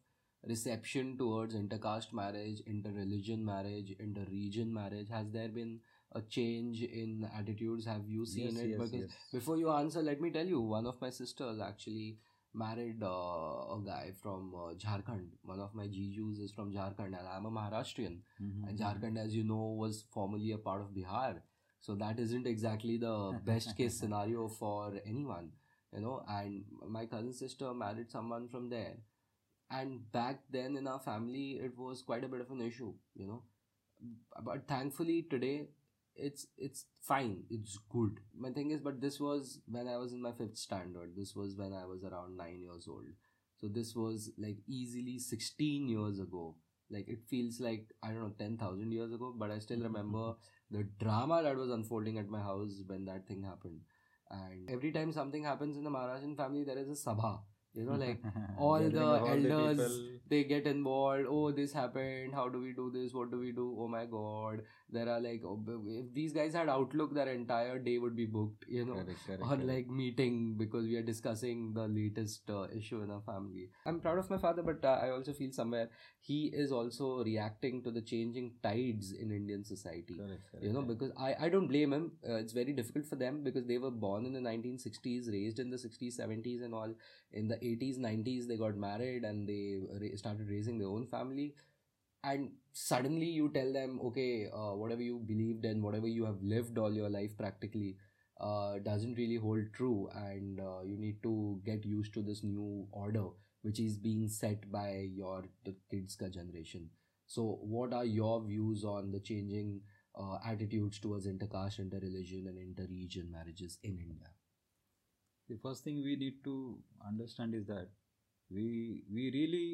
reception towards intercaste marriage, inter-religion marriage, inter-region marriage? Has there been a change in attitudes? Have you seen Yes, it? yes, because yes. before you answer, let me tell you, one of my sisters actually married uh, a guy from uh, Jharkhand. One of my jijus is from Jharkhand, and I'm a Maharashtrian. Mhm, And. Jharkhand, as you know, was formerly a part of Bihar. So that isn't exactly the best case scenario for anyone, you know. And my cousin sister married someone from there. And back then in our family, it was quite a bit of an issue, you know. But thankfully today, it's it's fine. It's good. My thing is, but this was when I was in my fifth standard. This was when I was around nine years old. So this was like easily sixteen years ago like it feels like i don't know 10000 years ago but i still mm-hmm. remember the drama that was unfolding at my house when that thing happened and every time something happens in the maharashtrian family there is a sabha you know like all the all elders. They get involved oh this happened how do we do this what do we do oh my god there are like oh, if these guys had outlook their entire day would be booked you know Correct, correct, on correct. like meeting because we are discussing the latest uh, issue in our family. I'm proud of my father, but uh, I also feel somewhere he is also reacting to the changing tides in Indian society. You know, because I, I don't blame him. Uh, it's very difficult for them because they were born in the 1960s, raised in the 60s, 70s, and all. In the 80s, 90s, they got married and they ra- started raising their own family and suddenly you tell them okay uh, whatever you believed in whatever you have lived all your life practically uh, doesn't really hold true and uh, you need to get used to this new order which is being set by your kids ka generation. So what are your views on the changing uh, attitudes towards intercaste interreligion and interregion marriages in india? The first thing we need to understand is that we we really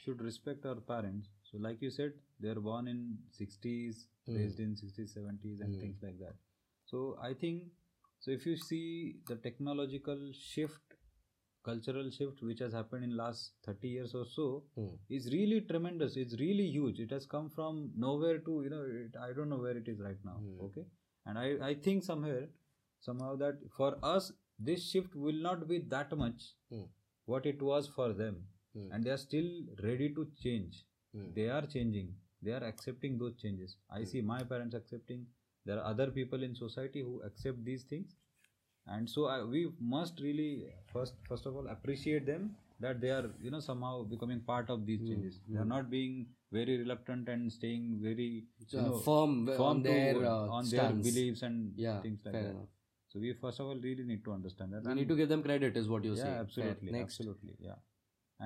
should respect our parents so like you said they're born in 60s Hmm. raised in 60s 70s and Hmm. things like that so i think so if you see the technological shift cultural shift which has happened in last 30 years or so Hmm. is really tremendous it's really huge it has come from nowhere to you know it, i don't know where it is right now Hmm. okay and i i think somewhere somehow that for us this shift will not be that much Hmm. What it was for them Hmm. and they are still ready to change Hmm. they are changing they are accepting those changes i Hmm. see my parents accepting there are other people in society who accept these things and so I, we must really first first of all appreciate them that they are you know somehow becoming part of these Hmm. changes they are Hmm. not being very reluctant and staying very you know, firm, firm on to- their uh, on their beliefs and yeah things like that enough so we first of all really need to understand that we And- need to give them credit is what you're yeah saying. Fair. absolutely next. absolutely yeah.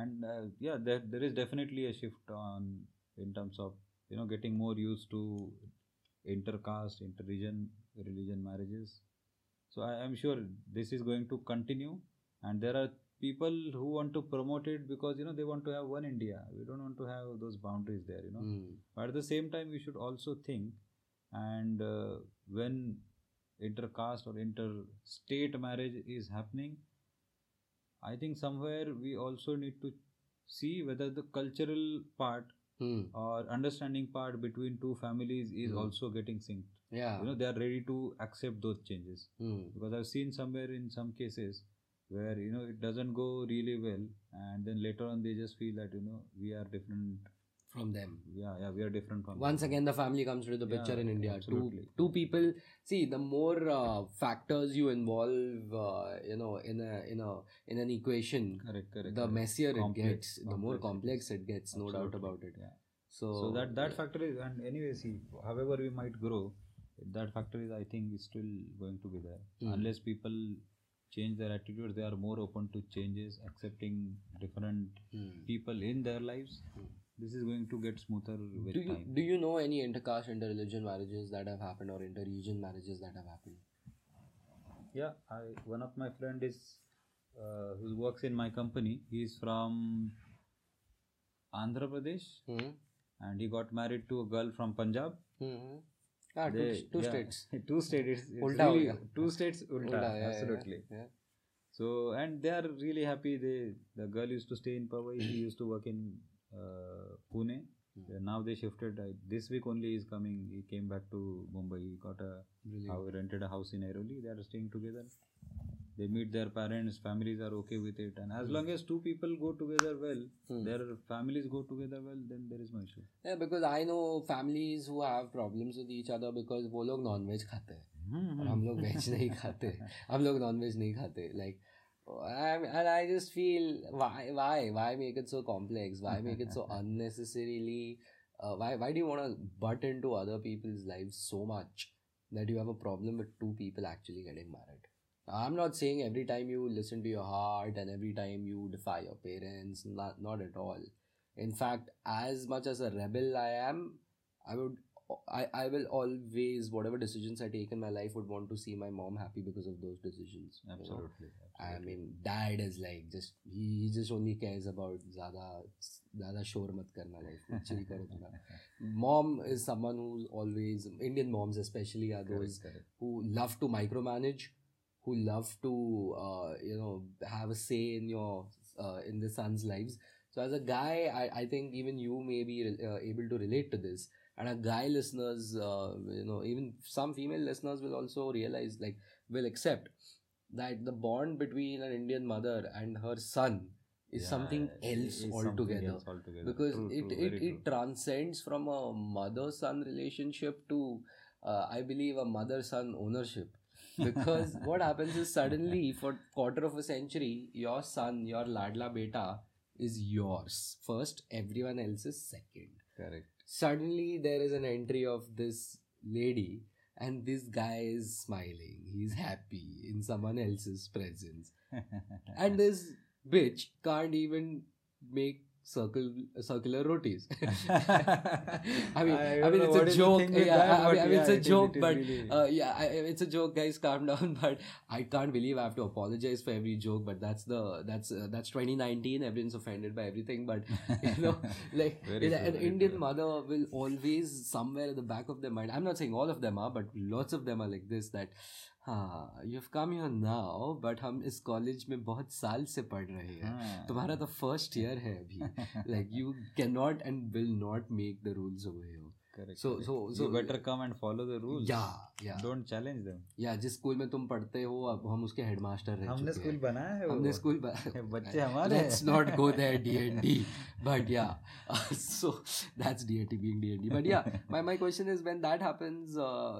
And uh, yeah there, there is definitely a shift on in terms of you know getting more used to intercaste interregion religion marriages. So I, i'm sure this is going to continue. And there are people who want to promote it because you know they want to have one india. We don't want to have those boundaries there you know. Mm. but at the same time we should also think and uh, when intercaste or interstate marriage is happening i think somewhere we also need to see whether the cultural part Hmm. or understanding part between two families is Hmm. also getting synced Yeah. you know they are ready to accept those changes Hmm. because i've seen somewhere in some cases where you know it doesn't go really well and then later on they just feel that you know we are different From them. yeah yeah we are different from Once them. again, the family comes into the picture Yeah, in India. Two, absolutely. two people. See, the more uh, factors you involve, uh, you know, in a in a in an equation, correct correct the correct. messier it Complex- gets, the more complex complex it gets. No doubt about it. yeah So, so that that yeah. factor is and anyway see however we might grow that factor is i think is still going to be there Hmm. unless people change their attitude they are more open to changes accepting different Hmm. people in their lives Hmm. This is going to get smoother with Do you time do you know any intercaste, interreligion marriages that have happened or interregion marriages that have happened? yeah i one of my friend is uh, who works in my company he is from andhra pradesh Hmm. and he got married to a girl from punjab Hmm. Ah, two, They- two yeah, states. two states it's, it's Ulta really gaya. two states ulta, Ulta, yeah, yeah, absolutely yeah. so and they are really happy they the girl used to stay in Powai he used to work in Pune Hmm. Uh, now they shifted I, this week only is coming he came back to Mumbai he got a Brilliant. how rented a house in Airoli they are staying together they meet their parents families are okay with it and as mm. long as two people go together well Hmm. their families go together well then there is no issue Yeah, because I know families who have problems with each other because वो लोग veg खाते हैं और हम लोग veg नहीं खाते हम लोग वेज नहीं खाते I and I just feel why why why make it so complex? Why make it so unnecessarily? Uh, why why do you want to butt into other people's lives so much that you have a problem with two people actually getting married? I'm not saying every time you listen to your heart and every time you defy your parents. Not not at all. In fact, as much as a rebel I am, I would I, I will always whatever decisions I take in my life would want to see my mom happy because of those decisions. Absolutely. You know? absolutely. I mean, dad is like just he just only cares about zada zada shor mat karna life karo. Mom is someone who's always Indian moms especially are those correct, correct. who love to micromanage, who love to uh, you know have a say in your uh, in the son's lives. So as a guy, I, I think even you may be uh, able to relate to this and a guy listeners, uh, you know, even some female listeners will also realize, like, will accept that the bond between an Indian mother and her son is Yeah, something else is something altogether. else altogether. because True, it, true, it, it transcends from a mother son relationship to uh, i believe a mother son ownership. Because what happens is suddenly for quarter of a century your son your ladla beta is yours. First everyone else is second. Correct suddenly there is an entry of this lady and this guy is smiling. He's happy in someone else's presence. And this bitch can't even make circle circular rotis. I mean, I, don't mean, it's a joke. Yeah, that, I mean, I mean, it's a it is- joke, it but really- uh, yeah, I, it's a joke, guys. Calm down. But I can't believe I have to apologize for every joke. But that's the that's uh, that's 2019. Everyone's offended by everything. But you know, like true, an Indian true. mother will always somewhere at the back of their mind. I'm not saying all of them are, but lots of them are like this. That हाँ you come you now but हम इस college में बहुत साल से पढ़ रहे हैं। हाँ. तुम्हारा तो फ़र्स्ट ईयर है अभी। Like you can not and will not make the rules over you Correct, जिस स्कूल में तुम पढ़ते हो अब हम उसके हेडमास्टर रहे हमने स्कूल बनाया है हमने स्कूल बच्चे हमारे let's not go there DND but yeah so that's being DND but yeah my my question is when that happens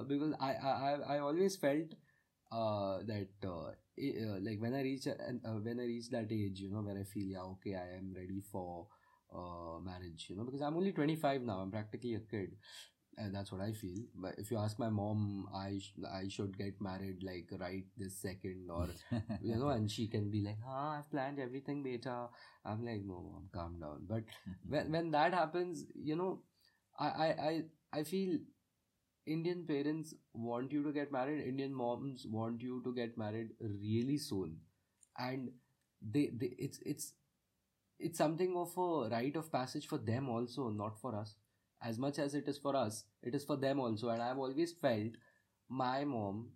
because I I I always felt uh, that uh, uh, like when I reach and uh, when I reach that age you know where I feel yeah okay I am ready for uh, marriage you know because I'm only 25 now I'm practically a kid and that's what I feel. But if you ask my mom, I sh- I should get married like right this second, or you know, and she can be like, "Ah, I've planned everything, beta." I'm like, "No, mom, calm down." But when when that happens, you know, I, I, I, I feel Indian parents want you to get married, Indian moms want you to get married really soon. And they, they it's it's it's something of a rite of passage for them also, not for us. As much as it is for us, it is for them also. And I've always felt my mom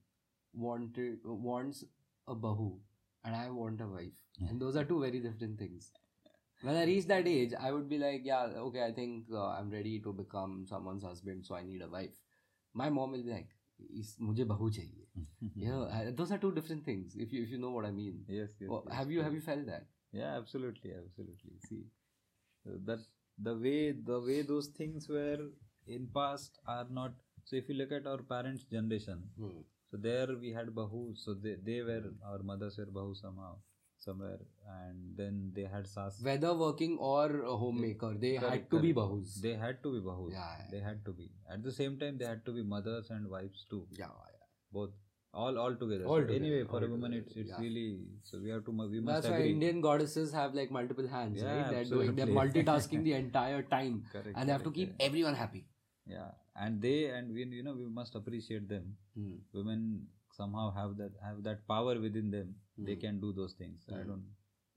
wanted wants a bahu and I want a wife. And those are two very different things. When I reach that age, I would be like, yeah, okay, I think uh, I'm ready to become someone's husband, so I need a wife. My mom is like मुझे बहू चाहिए. Mother's where बहू somehow somewhere, and then they had sas. Whether working or a homemaker, they had Correct, to be bahus. They had to be bahus. Yeah, yeah. They had to be. At the same time, they had to be mothers and wives too. yeah, yeah. Both. All, all together. All So together, anyway, for all a woman, together, it's it's yeah. really so we have to we must That's why. Indian goddesses have like multiple hands, Yeah, right? They're doing they're multitasking the entire time, Correct, and they have to keep correct. everyone happy. yeah and they and we you know we must appreciate them Hmm. women somehow have that have that power within them they Hmm. can do those things i Hmm. don't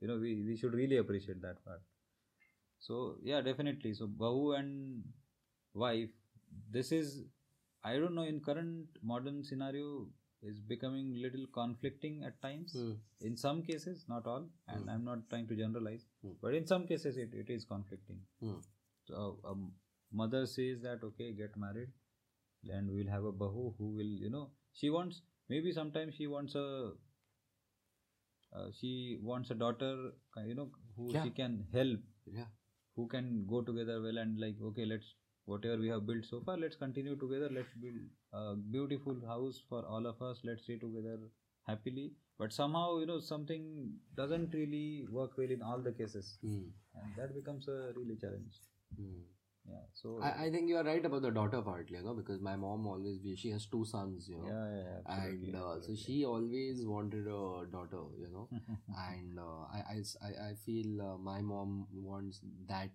you know we, we should really appreciate that part so yeah definitely so bahu and wife this is i don't know in current modern scenario is becoming little conflicting at times Hmm. in some cases not all and Hmm. i'm not trying to generalize Hmm. but in some cases it, it is conflicting Hmm. so a mother says that okay get married and we'll have a bahu who will you know she wants maybe sometimes she wants a uh, she wants a daughter you know who Yeah. she can help Yeah. who can go together well and like okay let's whatever we have built so far let's continue together let's build a beautiful house for all of us let's stay together happily but somehow you know something doesn't really work well in all the cases Hmm. and that becomes a really challenge Hmm so I, I think you are right about the daughter part you know because my mom always she has two sons you know. Yeah, yeah and uh, so she always wanted a daughter you know. And uh, I, I i feel uh, my mom wants that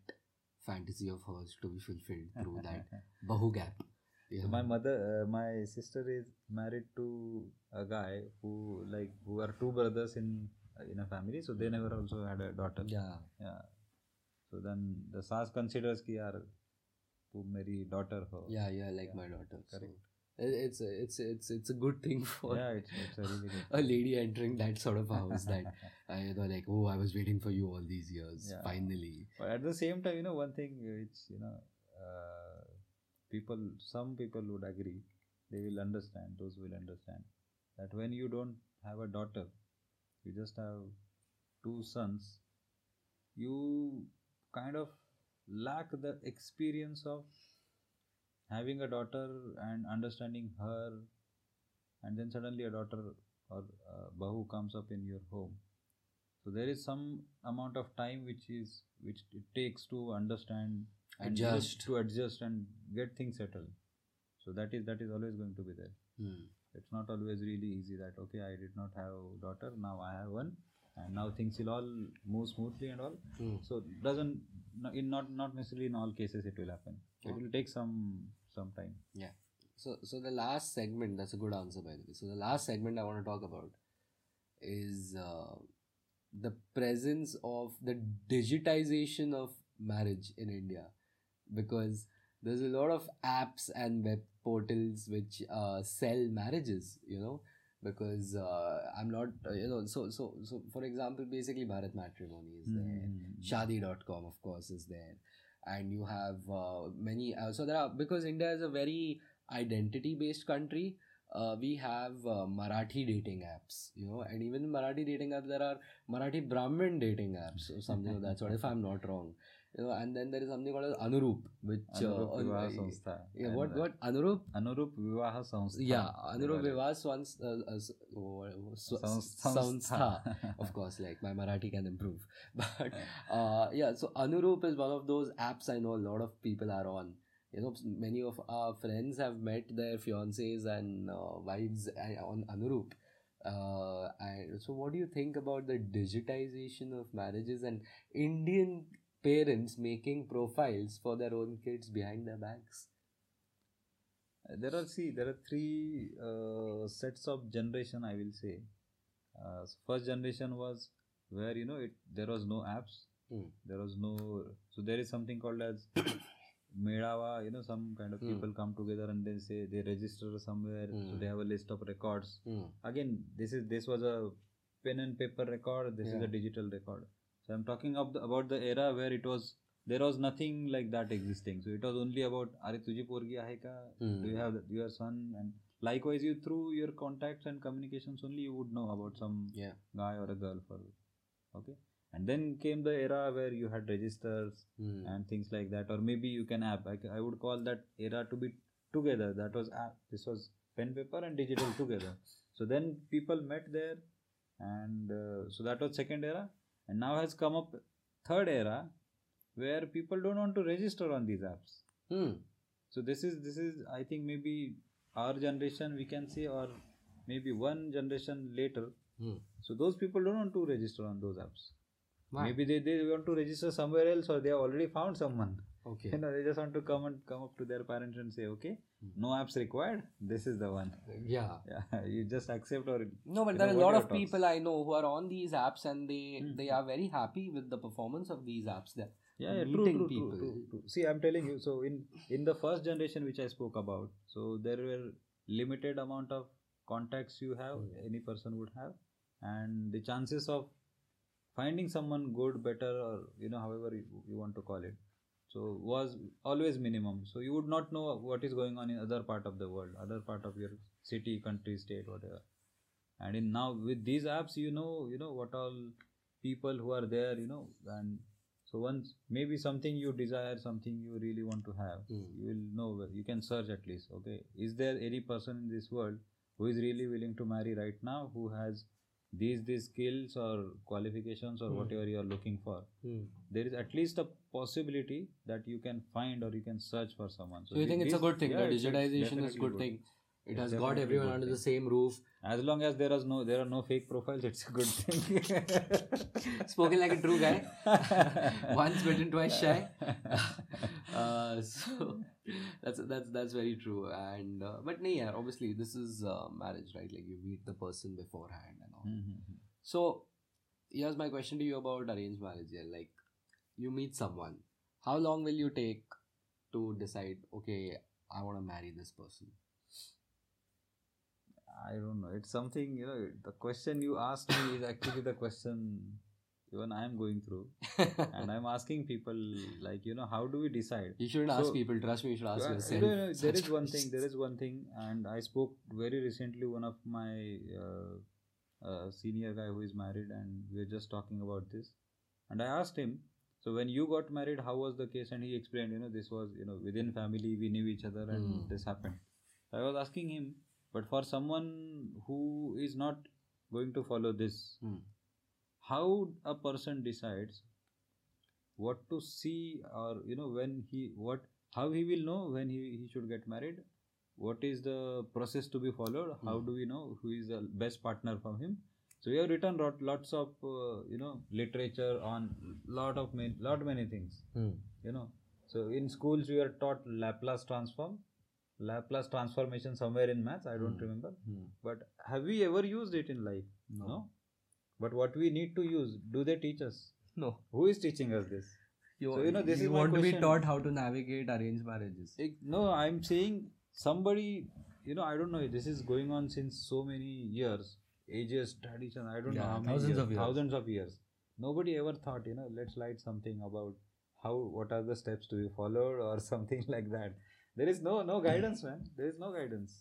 fantasy of hers to be fulfilled through that bahu gap yeah. so my mother uh, my sister is married to a guy who like who are two brothers in uh, in a family so they never also had a daughter. Yeah. Yeah. So then the sas considers ki marry daughter. Yeah, yeah, like my daughter. Correct. It's a, it's a, it's it's a good thing for yeah, it's, it's a, really a lady entering that sort of house that I, you know like oh I was waiting for you all these years yeah. finally. But at the same time, you know one thing which you know uh, people some people would agree they will understand those will understand that when you don't have a daughter you just have two sons you kind of lack the experience of having a daughter and understanding her, and then suddenly a daughter or uh, bahu comes up in your home so there is some amount of time which is which it takes to understand and just Adjust. to adjust and get things settled so that is that is always going to be there Hmm. it's not always really easy that okay i did not have a daughter now i have one and now things will all move smoothly and all Hmm. so doesn't in not not necessarily in all cases it will happen it will take some some time Yeah. So, so the last segment, that's a good answer, by the way. So, the last segment I want to talk about is uh, the presence of the digitization of marriage in India. Because there's a lot of apps and web portals which uh, sell marriages, you know. Because uh, I'm not, uh, you know, so, so, so for example, basically Bharat Matrimony is there. Mhm. Shaadi.com, of course, is there. And you have uh, many, uh, so there are, because India is a very identity based country, uh, we have uh, Marathi dating apps, you know, and even Marathi dating apps, there are Marathi Brahmin dating apps or something of that sort, if I'm not wrong. You know, and then there is something called as Anurup, which. Anurup uh, Vivaha uh, Sanstha. yeah, what, uh, what? Anurup? Anurup Vivaha Sanstha. Yeah, Anurup. Vivas once. Uh, uh, oh, sw- Sans- Sanstha. Of course, like my Marathi can improve. But uh, yeah, so Anurup is one of those apps I know a lot of people are on. You know, many of our friends have met their fiancés and uh, wives uh, on Anurup. Uh, and so, what do you think about the digitization of marriages and Indian parents making profiles for their own kids behind their backs? there are see there are three uh, sets of generation i will say uh, first generation was where you know it there was no apps Hmm. there was no so there is something called as medava you know some kind of Hmm. people come together and they say they register somewhere so Hmm. they have a list of records Hmm. again this is this was a pen and paper record this is a digital record so i'm talking of the, about the era where it was there was nothing like that existing. So it was only about are porgi ahe ka? Hmm. do you have the- your son? And likewise you through your contacts and communications only you would know about some Yeah. guy or a girl for okay? And then came the era where you had registers Hmm. and things like that. Or maybe you can app I, I would call that era to be together. That was app this was pen paper and digital together. So then people met there and uh, so that was second era and now has come up third era where people don't want to register on these apps Hmm. so this is this is i think maybe our generation we can say or maybe one generation later Hmm. so those people don't want to register on those apps Why? maybe they, they want to register somewhere else or they have already found someone Okay. you know they just want to come and come up to their parents and say okay Hmm. no apps required this is the one Yeah. yeah you just accept or No, but there are a lot of people I know who are on these apps and they Hmm. they are very happy with the performance of these apps. There. yeah, yeah true, meeting true, true, people. true, true. see i'm telling you so in in the first generation which i spoke about so there were limited amount of contacts you have Hmm. any person would have and the chances of finding someone good better or you know however you, you want to call it so was always minimum. So you would not know what is going on in other part of the world other part of your city country state whatever. And in now with these apps you know you know what all people who are there you know and so once maybe something you desire something you really want to have Hmm. you will know you can search at least okay? Is there any person in this world who is really willing to marry right now who has these these skills or qualifications or Hmm. whatever you are looking for Hmm. there is at least a possibility that you can find or you can search for someone So you think it's a good thing? yeah, the it's- it's digitization is definitely good thing. It It's has got everyone under the same roof. as long as there is no there are no fake profiles it's a good thing Spoken like a true guy. Once bitten, twice shy. uh, so that's that's that's very true. And uh, but no, yeah, obviously this is uh, marriage, right? Like you meet the person beforehand and all. Mhm. So here's my question to you about arranged marriage. Yeah, like you meet someone, how long will you take to decide? Okay, I want to marry this person. I don't know. It's something, you know, the question you asked me is actually the question even I am going through. And I'm asking people, like, you know, how do we decide? you shouldn't ask people. Trust me, you should ask Yeah, yourself. there such one thing, there is one thing, and I spoke very recently, one of my uh, uh, senior guy who is married, and we are just talking about this. And I asked him, so when you got married, how was the case? And he explained, you know, this was, you know, within family, we knew each other, and Hmm. this happened. I was asking him, but for someone who is not going to follow this, Hmm. how a person decides what to see or you know when he what how he will know when he, he should get married what is the process to be followed how Hmm. do we know who is the best partner for him so we have written lot, lots of uh, you know literature on lot of many, lot many things Hmm. you know so in schools we are taught laplace transform laplace transformation somewhere in maths i don't Hmm. remember Hmm. but have we ever used it in life No. but what we need to use do they teach us No. who is teaching us this You, So, you know, this you is want to be taught how to navigate arranged marriages. Like, no i'm saying somebody you know i don't know this is going on since so many years ages tradition i don't know Yeah, how many thousands years, of years. thousands of years nobody ever thought you know let's write something about how what are the steps to be followed or something like that there is no no guidance man there is no guidance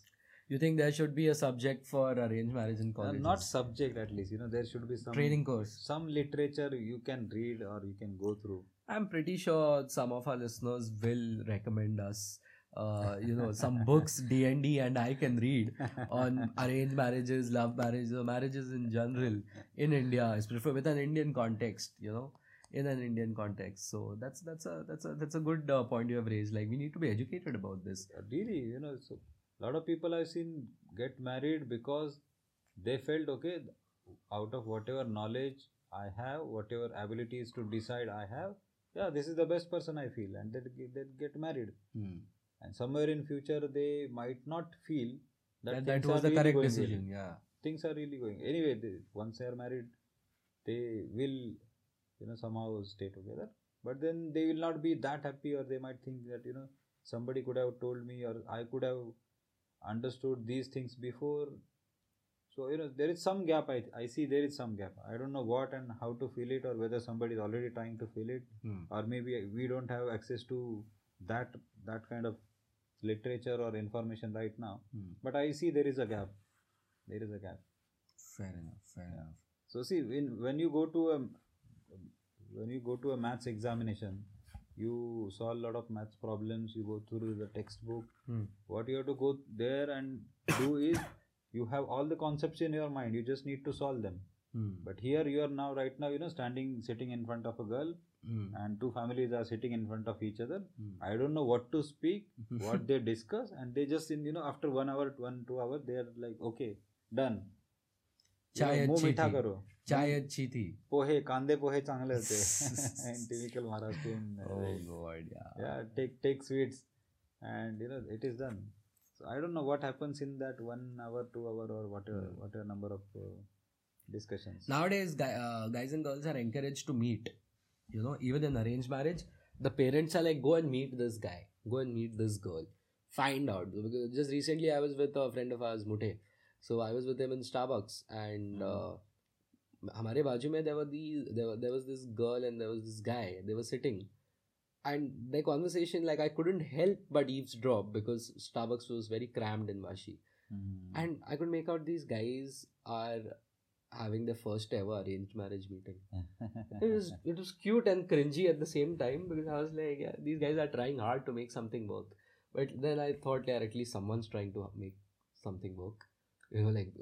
You think there should be a subject for arranged marriage in Uh, college? not subject at least you know there should be some training course. some literature you can read or you can go through I'm pretty sure some of our listeners will recommend us, uh, you know, some books D and D and I can read on arranged marriages, love marriages, or marriages in general in India, especially with an Indian context. You know, in an Indian context. So that's that's a that's a that's a good uh, point you have raised. Like we need to be educated about this. Really you know so a lot of people i've seen get married because they felt okay out of whatever knowledge i have whatever abilities to decide i have yeah, this is the best person I feel, and they they get married. Hmm. And somewhere in future they might not feel that That, that was the really correct decision. Yeah. Things are really going anyway. They, once they are married, they will, you know, somehow stay together. But then they will not be that happy, or they might think that you know somebody could have told me, or I could have understood these things before. So you know there is some gap. I I see there is some gap. I don't know what and how to fill it, or whether somebody is already trying to fill it, Hmm. or maybe we don't have access to that that kind of literature or information right now. Hmm. But I see there is a gap. There is a gap. Fair enough. Fair enough. So see, when when you go to a when you go to a maths examination, you solve a lot of maths problems. You go through the textbook. Hmm. What you have to go there and do is you have all the concepts in your mind. You just need to solve them. Hmm. But here you are now right now you know standing sitting in front of a girl Hmm. and two families are sitting in front of each other. Hmm. I don't know what to speak, what they discuss, and they just in you know after one hour, one two hour, they are like okay, done. You know, चाय मुंह अच्छी मीठा थी. करो चाय अच्छी थी. पोहे कांदे पोहे चांगले होते in typical Maharashtrian Oh way. God, yeah. yeah take take sweets and you know it is done so I don't know what happens in that one hour two hour or whatever Hmm. whatever number of uh, discussions Nowadays, guy, uh, guys and girls are encouraged to meet. You know, even in arranged marriage, the parents are like, go and meet this guy, go and meet this girl, find out. Because just recently, I was with a friend of ours, Mute. So I was with him in Starbucks, and uh, हमारे बाजू में there were these there, were, there was this girl and there was this guy. They were sitting, and their conversation like I couldn't help but eavesdrop because Starbucks was very crammed in Vashi Mhm. and I could make out these guys are having their first ever arranged marriage meeting. It was it was cute and cringy at the same time because I was like, yeah, these guys are trying hard to make something work. But then I thought, yeah, at least someone's trying to make something work. You know, like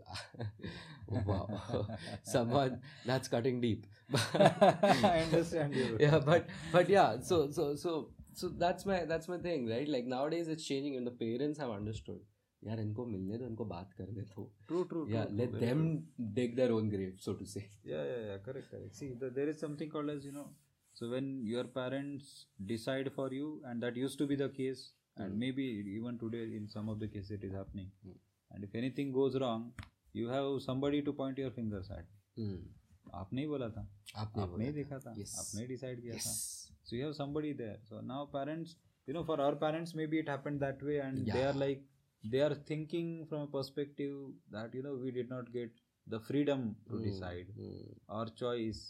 wow, someone that's cutting deep. I understand you. yeah, but but yeah, so so so so that's my that's my thing, right? Like nowadays it's changing, and the parents have understood. यार इनको मिलने दो इनको बात करने दो true true yeah true, let very them true. dig their own grave so to say yeah yeah yeah correct correct see the, there is something called as you know so when your parents decide for you and that used to be the case and Mm. maybe even today in some of the cases it is happening Mm. and if anything goes wrong you have somebody to point your fingers at hmm. आपने ही बोला था आपने आपने ही बोला देखा था Yes. आपने ही डिसाइड किया yes था so you have somebody there so now parents you know for our parents maybe it happened that way and they Yeah. are like they are thinking from a perspective that you know we did not get the freedom to Hmm. decide Hmm. or choice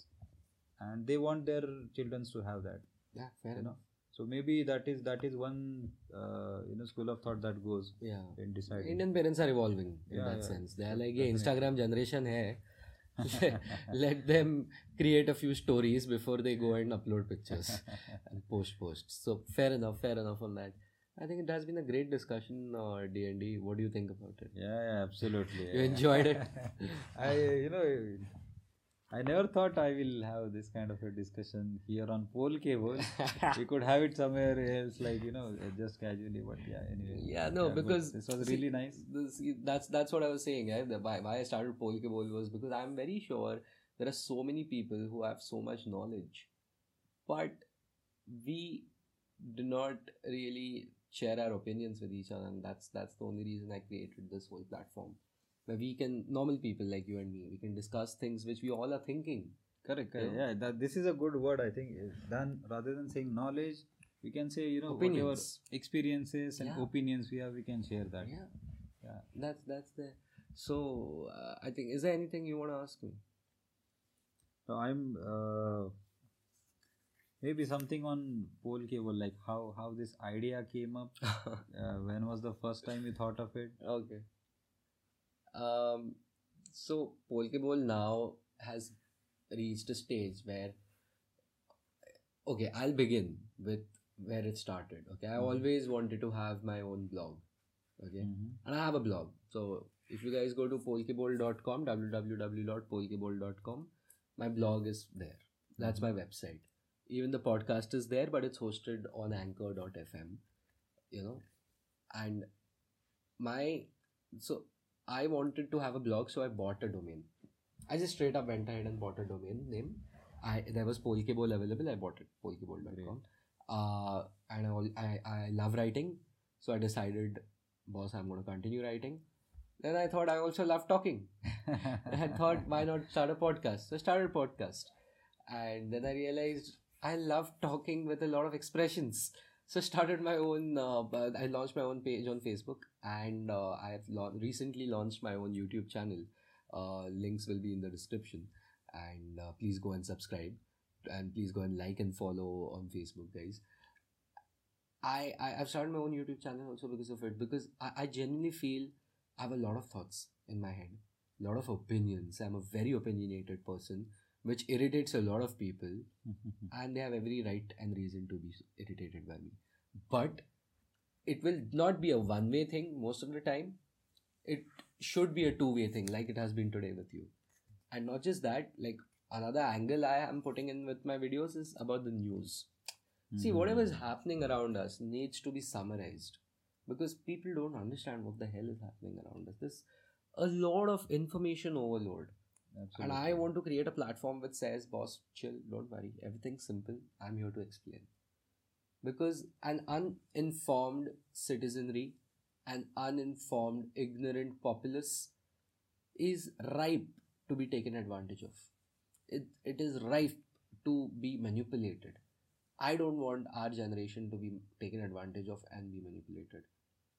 and they want their children to have that yeah fair you know enough So maybe that is that is one uh, you know school of thought that goes yeah in deciding Indian parents are evolving in Yeah, that yeah. sense they are like Definitely. Instagram generation है let them create a few stories before they go and upload pictures and post posts so fair enough fair enough on that I think it has been a great discussion uh, D&D what do you think about it yeah, yeah absolutely You yeah. enjoyed it? i you know i never thought i will have this kind of a discussion here on Polke Bowl we could have it somewhere else like you know just casually but yeah anyway Yeah, no, but because this was see, really nice This, that's that's what I was saying. Eh? The, why, why I started Polke Bowl was because I'm very sure there are so many people who have so much knowledge, but we do not really share our opinions with each other, and that's that's the only reason I created this whole platform where we can normal people like you and me we can discuss things which we all are thinking. correct, correct. Yeah. yeah that this is a good word i think than rather than saying knowledge we can say you know Opinions. experiences and Yeah. opinions we have we can share that Yeah, yeah that's that's the. So uh, I think is there anything you want to ask me? so i'm uh, maybe something on Polke Bowl like how how this idea came up uh, when was the first time you thought of it Okay. Um, so Polke Bowl now has reached a stage where, okay, I'll begin with where it started. Okay, I Mhm. always wanted to have my own blog. Okay, Mhm. and I have a blog. So if you guys go to polkebowl.com, www.polkebowl.com, my blog is there. That's my website. Even the podcast is there, but it's hosted on anchor.fm. You know, and my so I wanted to have a blog, so I bought a domain. I just straight up went ahead and bought a domain name, I there was Polke Bowl available. I bought it polkebowl.com. Uh, and I, I I love writing, so I decided, boss, I'm going to continue writing. Then I thought I also love talking. I thought, why not start a podcast? So I started a podcast. And then I realized I love talking with a lot of expressions. So I started my own, uh, I launched my own page on Facebook and uh, I have lau- recently launched my own YouTube channel. Uh, links will be in the description. And uh, please go and subscribe. And please go and like and follow on Facebook, guys. I, I I've started my own YouTube channel also because of it because I, I genuinely feel I have a lot of thoughts in my head, a lot of opinions. I'm a very opinionated person, which irritates a lot of people, and they have every right and reason to be irritated by me. But it will not be a one way thing most of the time. It should be a two way thing, like it has been today with you. And not just that, like another angle I am putting in with my videos is about the news. See, hmm. whatever is happening around us needs to be summarized because people don't understand what the hell is happening around us. There's a lot of information overload, and I want to create a platform which says, "Boss, chill, don't worry, everything's simple. I'm here to explain." Because an uninformed citizenry, an uninformed, ignorant populace is ripe to be taken advantage of. It, it is ripe to be manipulated. I don't want our generation to be taken advantage of and be manipulated.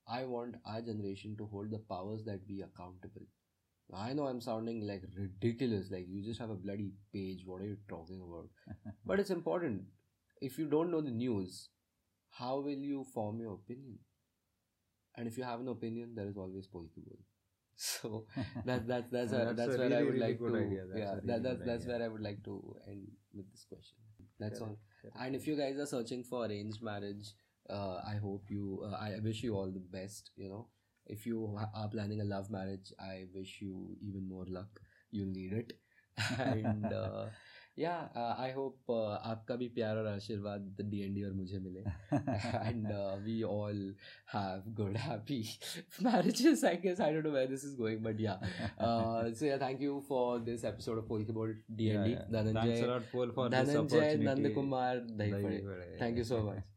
I want our generation to hold the powers that be accountable. I know I'm sounding like ridiculous, like you just have a bloody page, what are you talking about? but it's important. If you don't know the news, how will you form your opinion? And if you have an opinion, there is always Polke Bowl. So that that that's a, that's that's where I would really like to idea. That's yeah really that, that's that's idea. where I would like to end with this question. That's all. Correct, And if you guys are searching for arranged marriage, uh, I hope you. Uh, I wish you all the best. You know, if you are planning a love marriage, I wish you even more luck. You'll need it. and uh, या I hope आपका भी प्यार और आशीर्वाद D N D और मुझे मिले। And we all have good happy marriages I guess I don't know where this is going but yeah so yeah thank you for this episode of Pol Bol D N D Dhananjay Dhananjay Nand Kumar thank you so much